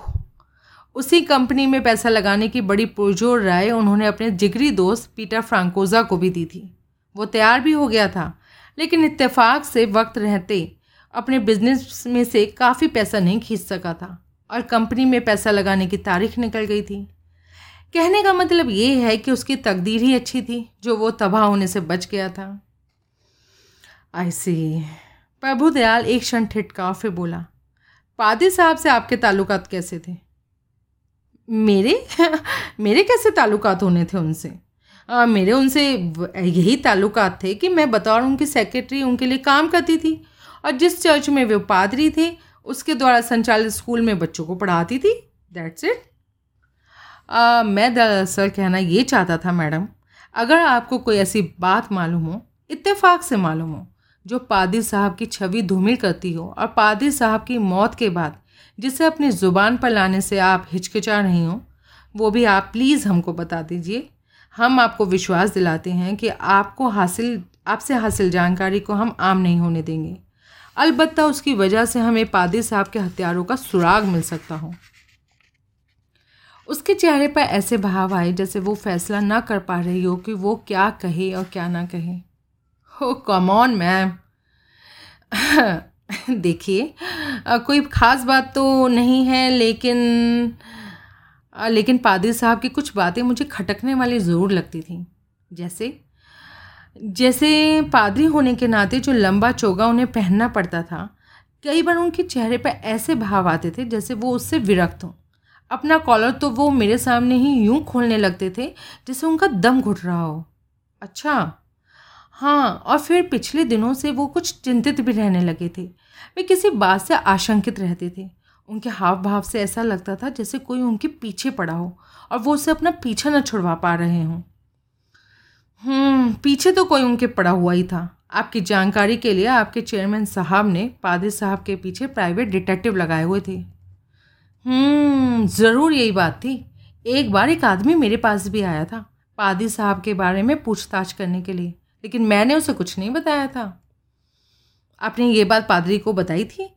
S1: उसी कंपनी में पैसा लगाने की बड़ी पुरजोर राय उन्होंने अपने जिगरी दोस्त पीटर फ्रांकोजा को भी दी थी। वो तैयार भी हो गया था, लेकिन इत्तेफाक से वक्त रहते अपने बिज़नेस में से काफ़ी पैसा नहीं खींच सका था और कंपनी में पैसा लगाने की तारीख निकल गई थी। कहने का मतलब ये है कि उसकी तकदीर ही अच्छी थी जो वो तबाह होने से बच गया था। आई सी प्रभु दयाल एक क्षण ठिटका फिर बोला पादी साहब से आपके ताल्लुकात कैसे थे? मेरे? (laughs) मेरे कैसे ताल्लुकात होने थे उनसे? आ, मेरे उनसे यही ताल्लुकात थे कि मैं बतौर उनकी सेक्रेटरी उनके लिए काम करती थी और जिस चर्च में वे पादरी थे, उसके द्वारा संचालित स्कूल में बच्चों को पढ़ाती थी। दैट्स इट मैं दरअसल कहना ये चाहता था, मैडम, अगर आपको कोई ऐसी बात मालूम हो, इत्तेफाक से मालूम हो, जो पादी साहब की छवि धूमिल करती हो और पादी साहब की मौत के बाद जिसे अपनी ज़ुबान पर लाने से आप हिचकिचा नहीं हो, वो भी आप प्लीज़ हमको बता दीजिए। हम आपको विश्वास दिलाते हैं कि आपको हासिल, आपसे हासिल जानकारी को हम आम नहीं होने देंगे। अलबत्ता उसकी वजह से हमें पादी साहब के हथियारों का सुराग मिल सकता हो। उसके चेहरे पर ऐसे भाव आए जैसे वो फैसला ना कर पा रही हो कि वो क्या कहे और क्या ना कहे। हो कमॉन मैम (laughs) देखिए कोई ख़ास बात तो नहीं है, लेकिन लेकिन पादरी साहब की कुछ बातें मुझे खटकने वाली ज़रूर लगती थी। जैसे जैसे पादरी होने के नाते जो लंबा चोगा उन्हें पहनना पड़ता था, कई बार उनके चेहरे पर ऐसे भाव आते थे जैसे वो उससे विरक्त हों। अपना कॉलर तो वो मेरे सामने ही यूँ खोलने लगते थे जैसे उनका दम घुट रहा हो। अच्छा हाँ और फिर पिछले दिनों से वो कुछ चिंतित भी रहने लगे थे। वे किसी बात से आशंकित रहते थे। उनके हाव भाव से ऐसा लगता था जैसे कोई उनके पीछे पड़ा हो और वो उसे अपना पीछा न छुड़वा पा रहे हों। पीछे तो कोई उनके पड़ा हुआ ही था। आपकी जानकारी के लिए आपके चेयरमैन साहब ने पादरी साहब के पीछे प्राइवेट डिटेक्टिव लगाए हुए थे। हम्म, ज़रूर यही बात थी। एक बार एक आदमी मेरे पास भी आया था पादी साहब के बारे में पूछताछ करने के लिए लेकिन मैंने उसे कुछ नहीं बताया था। आपने ये बात पादरी को बताई थी?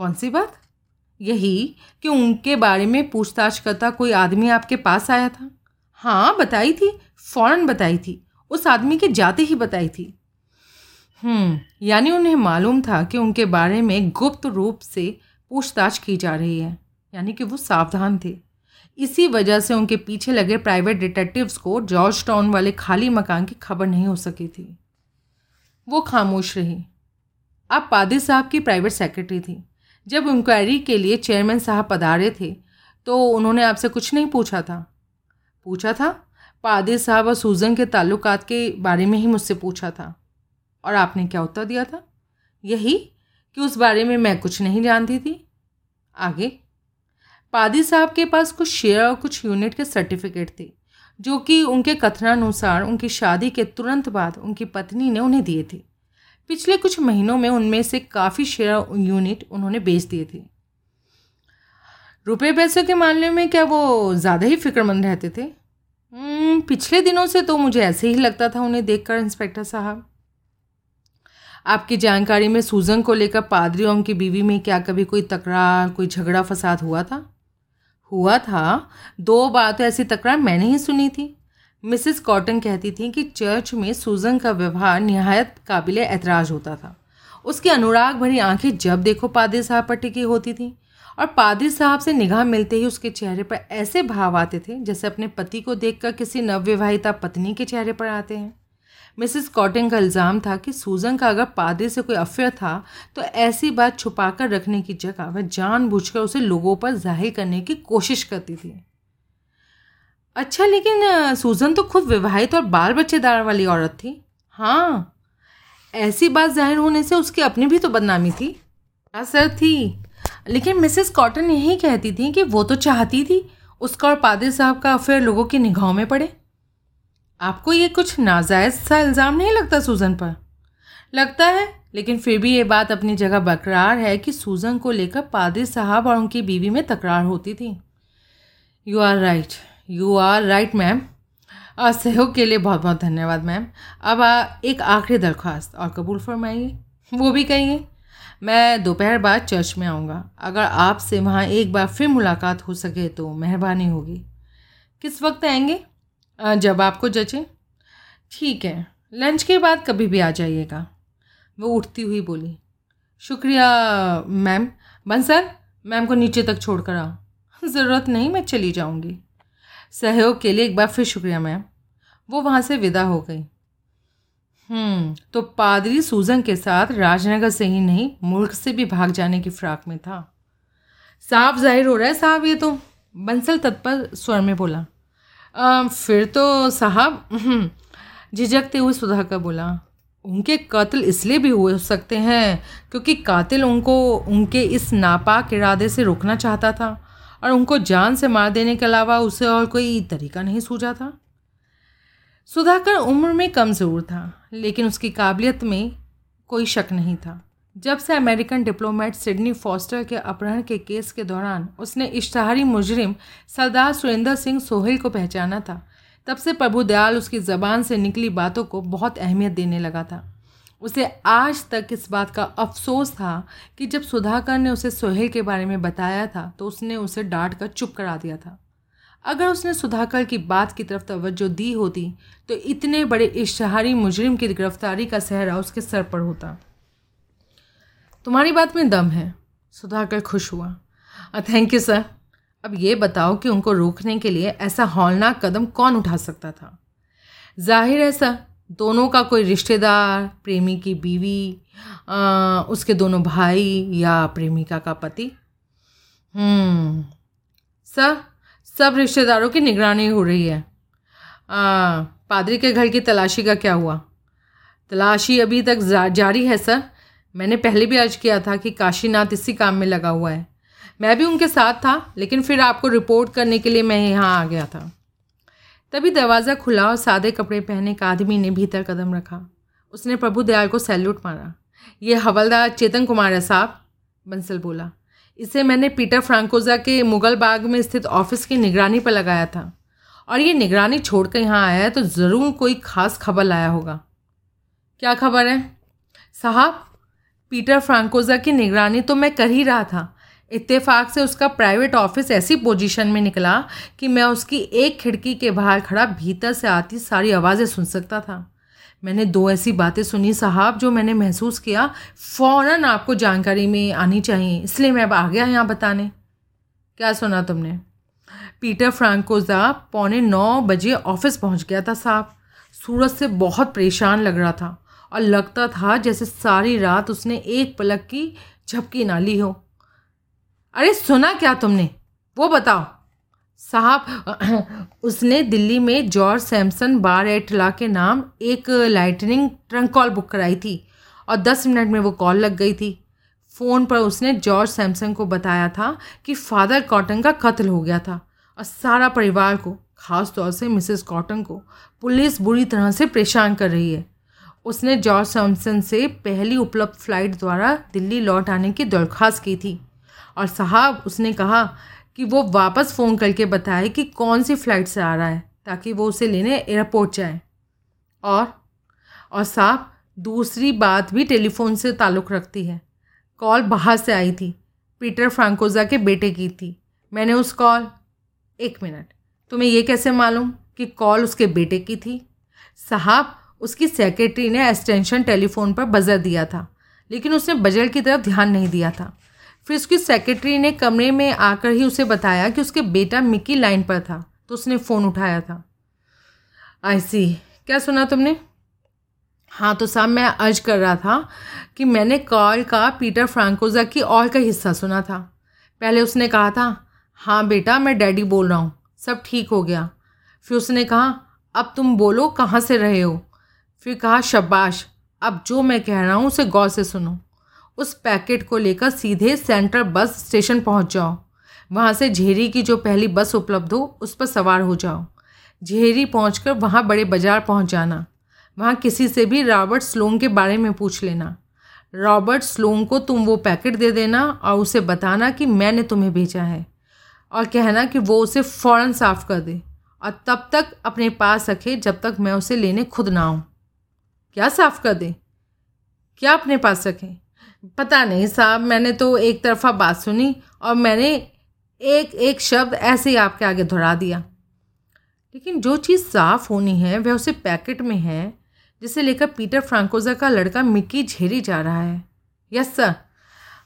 S1: कौन सी बात? यही कि उनके बारे में पूछताछ करता कोई आदमी आपके पास आया था। हाँ बताई थी फ़ौरन बताई थी उस आदमी के जाते ही बताई थी। हम्म, यानी उन्हें मालूम था कि उनके बारे में गुप्त रूप से पूछताछ की जा रही है यानी कि वो सावधान थे। इसी वजह से उनके पीछे लगे प्राइवेट डिटेक्टिव्स को जॉर्ज टाउन वाले खाली मकान की खबर नहीं हो सकी थी। वो खामोश रही। अब पादी साहब की प्राइवेट सेक्रेटरी थी। जब इंक्वायरी के लिए चेयरमैन साहब पधारे थे तो उन्होंने आपसे कुछ नहीं पूछा था। पूछा था? पादी साहब और सूजन के ताल्लुकात के बारे में ही मुझसे पूछा था। और आपने क्या उत्तर दिया था? यही कि उस बारे में मैं कुछ नहीं जानती थी। आगे पादी साहब के पास कुछ शेयर और कुछ यूनिट के सर्टिफिकेट थे, जो कि उनके कथनानुसार उनकी शादी के तुरंत बाद उनकी पत्नी ने उन्हें दिए थे। पिछले कुछ महीनों में उनमें से काफ़ी शेयर यूनिट उन्होंने बेच दिए थे। रुपए पैसे के मामले में क्या वो ज़्यादा ही फिक्रमंद रहते थे? पिछले दिनों से तो मुझे ऐसे ही लगता था उन्हें देखकर, इंस्पेक्टर साहब। आपकी जानकारी में सूजन को लेकर पादरी और उनकी बीवी में क्या कभी कोई तकरार, कोई झगड़ा, फसाद हुआ था? हुआ था। दो बार तो ऐसी तकरार मैंने ही सुनी थी। मिसिस कॉटन कहती थी कि चर्च में सूजन का व्यवहार नहायत काबिल एतराज़ होता था। उसकी अनुराग भरी आँखें जब देखो पादरी साहब पर टिकी होती थीं। और पादरी साहब से निगाह मिलते ही उसके चेहरे पर ऐसे भाव आते थे जैसे अपने पति को देखकर किसी नवविवाहिता पत्नी के चेहरे पर आते हैं। मिसिस कॉटन का इल्ज़ाम था कि सूजन का अगर पादरी से कोई अफेयर था तो ऐसी बात छुपा कर रखने की जगह वह जानबूझकर उसे लोगों पर ज़ाहिर करने की कोशिश करती थी। अच्छा लेकिन सूजन तो खुद विवाहित और बाल बच्चेदार वाली औरत थी। हाँ ऐसी बात ज़ाहिर होने से उसकी अपनी भी तो बदनामी थी। असर थी। लेकिन मिसेस कॉटन यही कहती थी कि वो तो चाहती थी उसका और पादरी साहब का अफेयर लोगों की निगाहों में पड़े। आपको ये कुछ नाजायज़ सा इल्ज़ाम नहीं लगता सूज़न पर? लगता है लेकिन फिर भी ये बात अपनी जगह बरकरार है कि सूज़न को लेकर पादरी साहब और उनकी बीवी में तकरार होती थी। You are right you are right ma'am सहयोग के लिए बहुत बहुत धन्यवाद मैम अब आ, एक आखिरी दरख्वास्त और कबूल फरमाइए। वो भी कहिए। मैं दोपहर बाद चर्च में आऊँगा। अगर आपसे वहाँ एक बार फिर मुलाकात हो सके तो मेहरबानी होगी। किस वक्त आएँगे? जब आपको जचे। ठीक है, लंच के बाद कभी भी आ जाइएगा। वो उठती हुई बोली, शुक्रिया, मैम। बंसर मैम को नीचे तक छोड़ कर आओ। ज़रूरत नहीं, मैं चली जाऊँगी। सहयोग के लिए एक बार फिर शुक्रिया, मैम। वो वहाँ से विदा हो गई। हम्म, तो पादरी सूजन के साथ राजनगर से ही नहीं मुल्क से भी भाग जाने की फ़्राक में था। साफ़ ज़ाहिर हो रहा है साहब ये तो बंसल तत्पर स्वर में बोला। आ, फिर तो साहब हम्म, झिझकते हुए सुधाकर बोला उनके कत्ल इसलिए भी हो सकते हैं क्योंकि कातिल उनको उनके इस नापाक इरादे से रोकना चाहता था और उनको जान से मार देने के अलावा उसे और कोई तरीका नहीं सूझा था। सुधाकर उम्र में कमज़ोर था, लेकिन उसकी काबिलियत में कोई शक नहीं था। जब से अमेरिकन डिप्लोमेट सिडनी फॉस्टर के अपहरण के केस के दौरान उसने इश्तहारी मुजरिम सरदार सुरेंद्र सिंह सोहेल को पहचाना था, तब से प्रभु दयाल उसकी ज़बान से निकली बातों को बहुत अहमियत देने लगा था। उसे आज तक इस बात का अफसोस था कि जब सुधाकर ने उसे सोहेल के बारे में बताया था तो उसने उसे डांट कर चुप करा दिया था। अगर उसने सुधाकर की बात की तरफ़ तवज्जो दी होती तो इतने बड़े इश्तहारी मुजरिम की गिरफ्तारी का सहरा उसके सर पर होता। तुम्हारी बात में दम है। सुधाकर खुश हुआ। थैंक यू सर अब ये बताओ कि उनको रोकने के लिए ऐसा हौलनाक कदम कौन उठा सकता था? ज़ाहिर है सर दोनों का कोई रिश्तेदार प्रेमी की बीवी आ, उसके दोनों भाई या प्रेमिका का पति। हम्म, सर सब रिश्तेदारों की निगरानी हो रही है। आ, पादरी के घर की तलाशी का क्या हुआ? तलाशी अभी तक जारी है सर। मैंने पहले भी अर्ज़ किया था कि काशीनाथ इसी काम में लगा हुआ है। मैं भी उनके साथ था लेकिन फिर आपको रिपोर्ट करने के लिए मैं यहाँ आ गया था। तभी दरवाज़ा खुला और सादे कपड़े पहने एक आदमी ने भीतर कदम रखा। उसने प्रभु दयाल को सैल्यूट मारा। ये हवलदार चेतन कुमार है साहब बंसल बोला। इसे मैंने पीटर फ्रांकोजा के मुगल बाग में स्थित ऑफ़िस की निगरानी पर लगाया था। और ये निगरानी छोड़कर यहाँ आया है तो ज़रूर कोई ख़ास खबर लाया होगा। क्या खबर है? साहब, पीटर फ्रांकोजा की निगरानी तो मैं कर ही रहा था। इत्तेफाक से उसका प्राइवेट ऑफ़िस ऐसी पोजीशन में निकला कि मैं उसकी एक खिड़की के बाहर खड़ा भीतर से आती सारी आवाज़ें सुन सकता था। मैंने दो ऐसी बातें सुनी, साहब, जो मैंने महसूस किया फ़ौर आपको जानकारी में आनी चाहिए। इसलिए मैं अब आ गया यहाँ बताने। क्या सुना तुमने? पीटर फ्रांकोजा पौने नौ बजे ऑफ़िस पहुँच गया था, साहब। सूरज से बहुत परेशान लग रहा था और लगता था जैसे सारी रात उसने एक पलक की झपकी ना ली हो। अरे, सुना क्या तुमने? वो बताओ। साहब, (clears throat) उसने दिल्ली में जॉर्ज सैमसन बार एटला के नाम एक लाइटनिंग ट्रंक कॉल बुक कराई थी और दस मिनट में वो कॉल लग गई थी। फ़ोन पर उसने जॉर्ज सैमसन को बताया था कि फादर कॉटन का कत्ल हो गया था और सारा परिवार को, ख़ास तौर से मिसेस कॉटन को, पुलिस बुरी तरह से परेशान कर रही है। उसने जॉर्ज सैमसन से पहली उपलब्ध फ़्लाइट द्वारा दिल्ली लौट आने की दरख्वास्त की थी और साहब, उसने कहा कि वो वापस फ़ोन करके बताए कि कौन सी फ़्लाइट से आ रहा है, ताकि वो उसे लेने एयरपोर्ट जाए। और और साहब, दूसरी बात भी टेलीफोन से ताल्लुक़ रखती है। कॉल बाहर से आई थी। पीटर फ्रांकोजा के बेटे की थी। मैंने उस कॉल, एक मिनट, तुम्हें ये कैसे मालूम कि कॉल उसके बेटे की थी? साहब, उसकी सेक्रेटरी ने एक्सटेंशन टेलीफोन पर बजर दिया था, लेकिन उसने बजर की तरफ़ ध्यान नहीं दिया था। फिर उसकी सेक्रेटरी ने कमरे में आकर ही उसे बताया कि उसके बेटा मिकी लाइन पर था तो उसने फ़ोन उठाया था। आई सी क्या सुना तुमने? हाँ तो साहब, मैं अर्ज़ कर रहा था कि मैंने कॉल का पीटर फ्रांकोजा की और का हिस्सा सुना था। पहले उसने कहा था हाँ बेटा, मैं डैडी बोल रहा हूँ, सब ठीक हो गया। फिर उसने कहा, अब तुम बोलो, कहाँ से रहे हो? फिर कहा, शबाश, अब जो मैं कह रहा हूँ, उसे गौर से सुनो। उस पैकेट को लेकर सीधे सेंट्रल बस स्टेशन पहुँच जाओ। वहाँ से झेरी की जो पहली बस उपलब्ध हो, उस पर सवार हो जाओ। झेरी पहुँच कर वहाँ बड़े बाज़ार पहुँच जाना। वहाँ किसी से भी रॉबर्ट स्लोंग के बारे में पूछ लेना। रॉबर्ट स्लोन को तुम वो पैकेट दे देना और उसे बताना कि मैंने तुम्हें भेजा है और कहना कि वो उसे फ़ौरन साफ़ कर दे और तब तक अपने पास रखे जब तक मैं उसे लेने खुद ना आऊँ। क्या साफ़ कर दे? क्या अपने पास रखें? पता नहीं साहब मैंने तो एक तरफा बात सुनी और मैंने एक एक शब्द ऐसे ही आपके आगे दोहरा दिया। लेकिन जो चीज़ साफ़ होनी है वह उसे पैकेट में है जिसे लेकर पीटर फ्रांकोजा का लड़का मिक्की झेरी जा रहा है। Yes sir.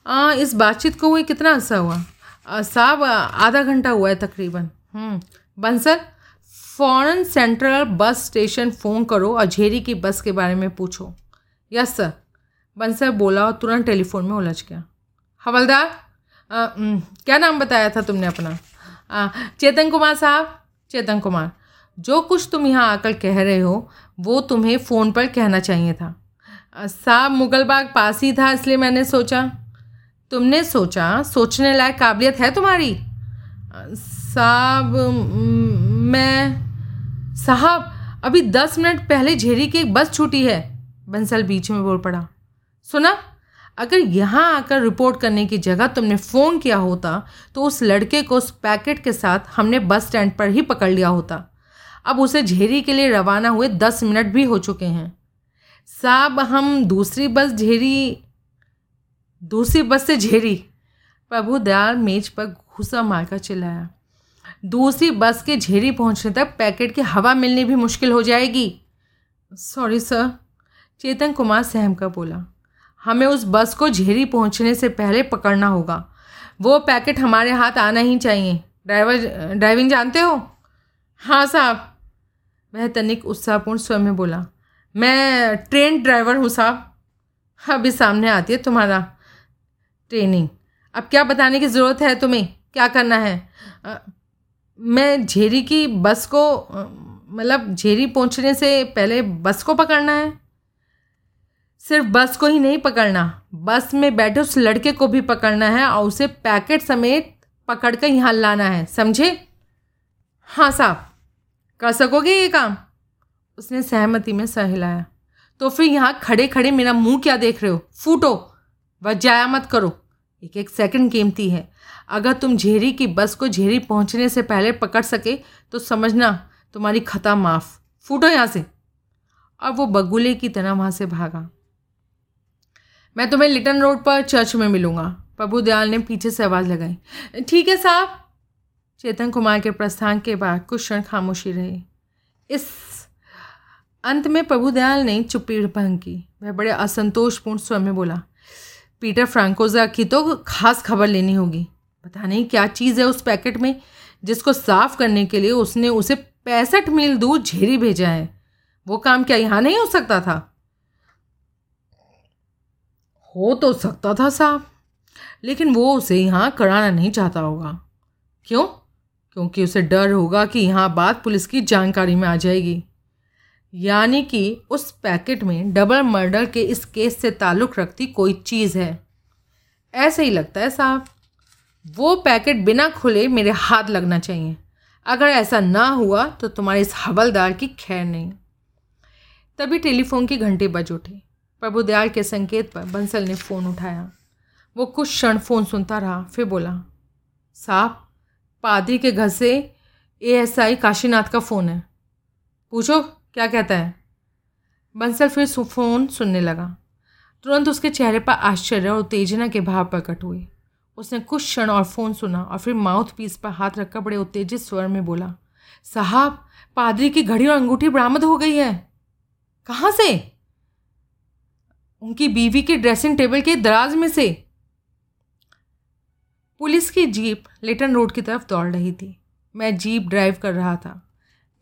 S1: आ, इस बातचीत को हुए कितना अर्सा हुआ? साहब आधा घंटा हुआ है तकरीबन। हम्म, बंसर फ़ौरन सेंट्रल बस स्टेशन फ़ोन करो और झेरी की बस के बारे में पूछो। Yes sir. बंसर बोला और तुरंत टेलीफोन में उलझ गया। हवलदार क्या नाम बताया था तुमने अपना? आ, चेतन कुमार साहब? चेतन कुमार जो कुछ तुम यहाँ आकर कह रहे हो वो तुम्हें फ़ोन पर कहना चाहिए था। साहब मुगल बाग पास ही था इसलिए मैंने सोचा। तुमने सोचा सोचने लायक काबिलियत है तुम्हारी? साहब मैं साहब अभी दस मिनट पहले झेरी की एक बस छूटी है। बंसल बीच में बोल पड़ा। सुना? अगर यहाँ आकर रिपोर्ट करने की जगह तुमने फ़ोन किया होता तो उस लड़के को उस पैकेट के साथ हमने बस स्टैंड पर ही पकड़ लिया होता। अब उसे झेरी के लिए रवाना हुए दस मिनट भी हो चुके हैं। साहब, हम दूसरी बस झेरी, दूसरी बस से झेरी। प्रभु दयाल मेज पर घुसा मारकर चिल्लाया। दूसरी बस के झेरी पहुँचने तक पैकेट की हवा मिलनी भी मुश्किल हो जाएगी। सॉरी सर चेतन कुमार सहम कर बोला। हमें उस बस को झेरी पहुँचने से पहले पकड़ना होगा। वो पैकेट हमारे हाथ आना ही चाहिए। ड्राइवर ड्राइविंग जानते हो? हाँ साहब। वह तनिक उत्साहपूर्ण स्वर में बोला मैं ट्रेन ड्राइवर हूँ साहब। अभी सामने आती है तुम्हारा ट्रेनिंग। अब क्या बताने की ज़रूरत है तुम्हें? क्या करना है? आ, मैं झेरी की बस को मतलब झेरी पहुँचने से पहले बस को पकड़ना है। सिर्फ़ बस को ही नहीं पकड़ना। बस में बैठे उस लड़के को भी पकड़ना है और उसे पैकेट समेत पकड़ कर यहाँ लाना है, समझे? हाँ साहब, कर सकोगे ये काम? उसने सहमति में सह हिलाया तो फिर यहाँ खड़े खड़े मेरा मुँह क्या देख रहे हो? फूटो वह जाया मत करो। एक एक सेकंड कीमती है। अगर तुम झेरी की बस को झेरी पहुँचने से पहले पकड़ सके तो समझना तुम्हारी खता माफ़। फूटो यहाँ से। और वो बगुले की तरह वहाँ से भागा। मैं तुम्हें लिटन रोड पर चर्च में मिलूँगा। प्रभु दयाल ने पीछे से आवाज़ लगाई। ठीक है साहब। चेतन कुमार के प्रस्थान के बाद कुछ क्षण खामोशी रही। इस अंत में प्रभु दयाल ने चुप्पी भंग की। वह बड़े असंतोषपूर्ण स्वर में बोला, पीटर फ्रांकोजा की तो खास खबर लेनी होगी। पता नहीं क्या चीज़ है उस पैकेट में जिसको साफ़ करने के लिए उसने उसे पैंसठ मील दूर झेरी भेजा है। वो काम क्या यहाँ नहीं हो सकता था? हो तो सकता था साहब, लेकिन वो उसे यहाँ कराना नहीं चाहता होगा। क्यों? क्योंकि उसे डर होगा कि यहाँ बात पुलिस की जानकारी में आ जाएगी। यानी कि उस पैकेट में डबल मर्डर के इस केस से ताल्लुक़ रखती कोई चीज़ है। ऐसे ही लगता है साहब, वो पैकेट बिना खुले मेरे हाथ लगना चाहिए। अगर ऐसा ना हुआ तो तुम्हारे इस हवलदार की खैर नहीं। तभी टेलीफोन की घंटे बज उठी। प्रभुदयाल के संकेत पर बंसल ने फ़ोन उठाया। वो कुछ क्षण फ़ोन सुनता रहा, फिर बोला, साहब, पादरी के घर से एएसआई काशीनाथ का फ़ोन है। पूछो, क्या कहता है? बंसल फिर फ़ोन सुनने लगा। तुरंत उसके चेहरे पर आश्चर्य और उत्तेजना के भाव प्रकट हुए। उसने कुछ क्षण और फ़ोन सुना और फिर माउथ पीस पर हाथ रखकर बड़े उत्तेजित स्वर में बोला, साहब, पादरी की घड़ी और अंगूठी बरामद हो गई है। कहाँ से? उनकी बीवी के ड्रेसिंग टेबल के दराज में से। पुलिस की जीप लेटन रोड की तरफ़ दौड़ रही थी। मैं जीप ड्राइव कर रहा था।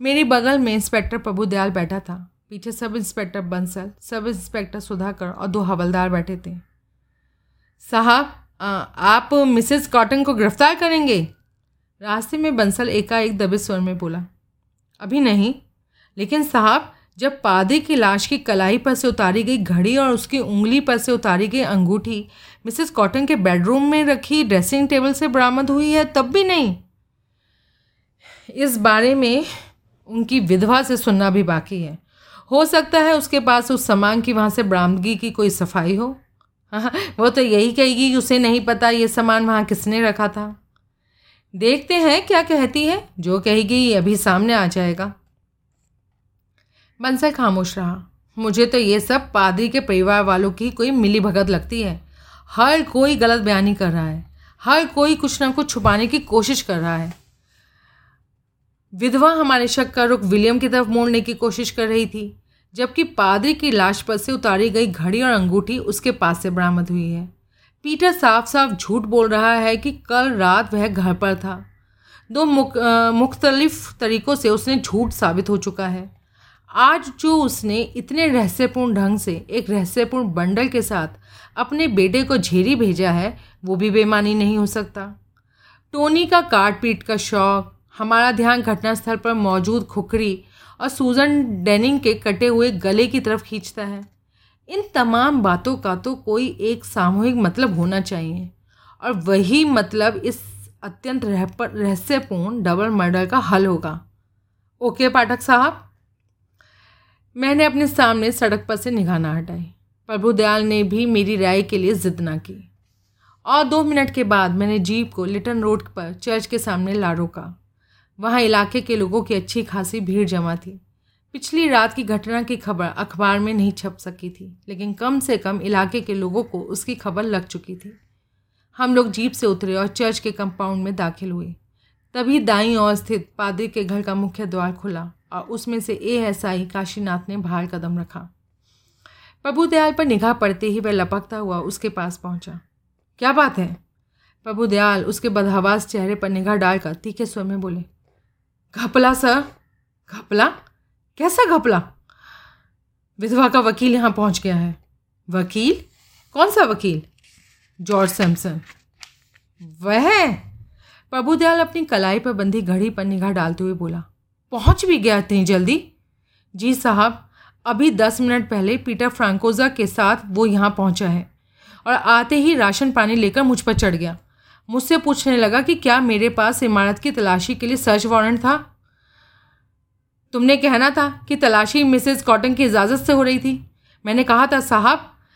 S1: मेरे बगल में इंस्पेक्टर प्रभु दयाल बैठा था। पीछे sub inspector Bansal, sub inspector Sudhakar और दो हवलदार बैठे थे। साहब आप मिसेस कॉटन को गिरफ़्तार करेंगे? रास्ते में बंसल एकाएक दबे स्वर में बोला। अभी नहीं, लेकिन साहब जब पादे की लाश की कलाई पर से उतारी गई घड़ी और उसकी उंगली पर से उतारी गई अंगूठी, मिसेस कॉटन के बेडरूम में रखी ड्रेसिंग टेबल से बरामद हुई है, तब भी नहीं। इस बारे में उनकी विधवा से सुनना भी बाकी है। हो सकता है उसके पास उस सामान की वहाँ से बरामदगी की कोई सफ़ाई हो। हाँ वो तो यही कहेगी कि उसे नहीं पता ये सामान वहाँ किसने रखा था। देखते हैं क्या कहती है। जो कहेगी अभी सामने आ जाएगा। बंसल खामोश रहा। मुझे तो ये सब पादरी के परिवार वालों की कोई मिली भगत लगती है। हर कोई गलत बयानी कर रहा है। हर कोई कुछ ना कुछ छुपाने की कोशिश कर रहा है। विधवा हमारे शक का रुख विलियम की तरफ़ मोड़ने की कोशिश कर रही थी जबकि पादरी की लाश पर से उतारी गई घड़ी और अंगूठी उसके पास से बरामद हुई है। पीटर साफ़ साफ़ झूठ बोल रहा है कि कल रात वह घर पर था। दो मुख, मुख्तलिफ़ तरीक़ों से उसने झूठ साबित हो चुका है। आज जो उसने इतने रहस्यपूर्ण ढंग से, एक रहस्यपूर्ण बंडल के साथ अपने बेटे को झेरी भेजा है, वो भी बेमानी नहीं हो सकता। टोनी का काट पीट का शौक, हमारा ध्यान घटनास्थल पर मौजूद खुखरी और सूजन डेनिंग के कटे हुए गले की तरफ़ खींचता है। इन तमाम बातों का तो कोई एक सामूहिक मतलब होना चाहिए। और वही मतलब इस अत्यंत रहस्यपूर्ण डबल मर्डर का हल होगा। ओके, पाठक साहब? मैंने अपने सामने सड़क पर से निगाह ना हटाई। प्रभुदयाल ने भी मेरी राय के लिए जिद ना की। और दो मिनट के बाद मैंने जीप को लिटन रोड पर चर्च के सामने ला रोका। वहाँ इलाके के लोगों की अच्छी खासी भीड़ जमा थी। पिछली रात की घटना की खबर अखबार में नहीं छप सकी थी, लेकिन कम से कम इलाके के लोगों को उसकी खबर लग चुकी थी। हम लोग जीप से उतरे और चर्च के कंपाउंड में दाखिल हुए। तभी दाई ओर स्थित पादरी के घर का मुख्य द्वार खुला। और उसमें से ए एस आई काशीनाथ ने बाहर कदम रखा। प्रभु दयाल पर निगाह पड़ते ही वह लपकता हुआ उसके पास पहुँचा। क्या बात है? प्रभु दयाल उसके बदहवास चेहरे पर निगाह डालकर तीखे स्वर में बोले, घपला, सर? घपला? कैसा घपला? विधवा का वकील यहाँ पहुँच गया है। वकील? कौन सा वकील? George Samson. वह प्रभुदयाल अपनी कलाई पर बंधी घड़ी पर निगाह डालते हुए बोला पहुँच भी गया इतनी जल्दी? जी साहब, अभी दस मिनट पहले पीटर फ्रांकोजा के साथ वो यहाँ पहुँचा है और आते ही राशन पानी लेकर मुझ पर चढ़ गया। मुझसे पूछने लगा कि क्या मेरे पास इमारत की तलाशी के लिए सर्च वारंट था? तुमने कहना था कि तलाशी मिसेस कॉटन की इजाज़त से हो रही थी। मैंने कहा था, साहब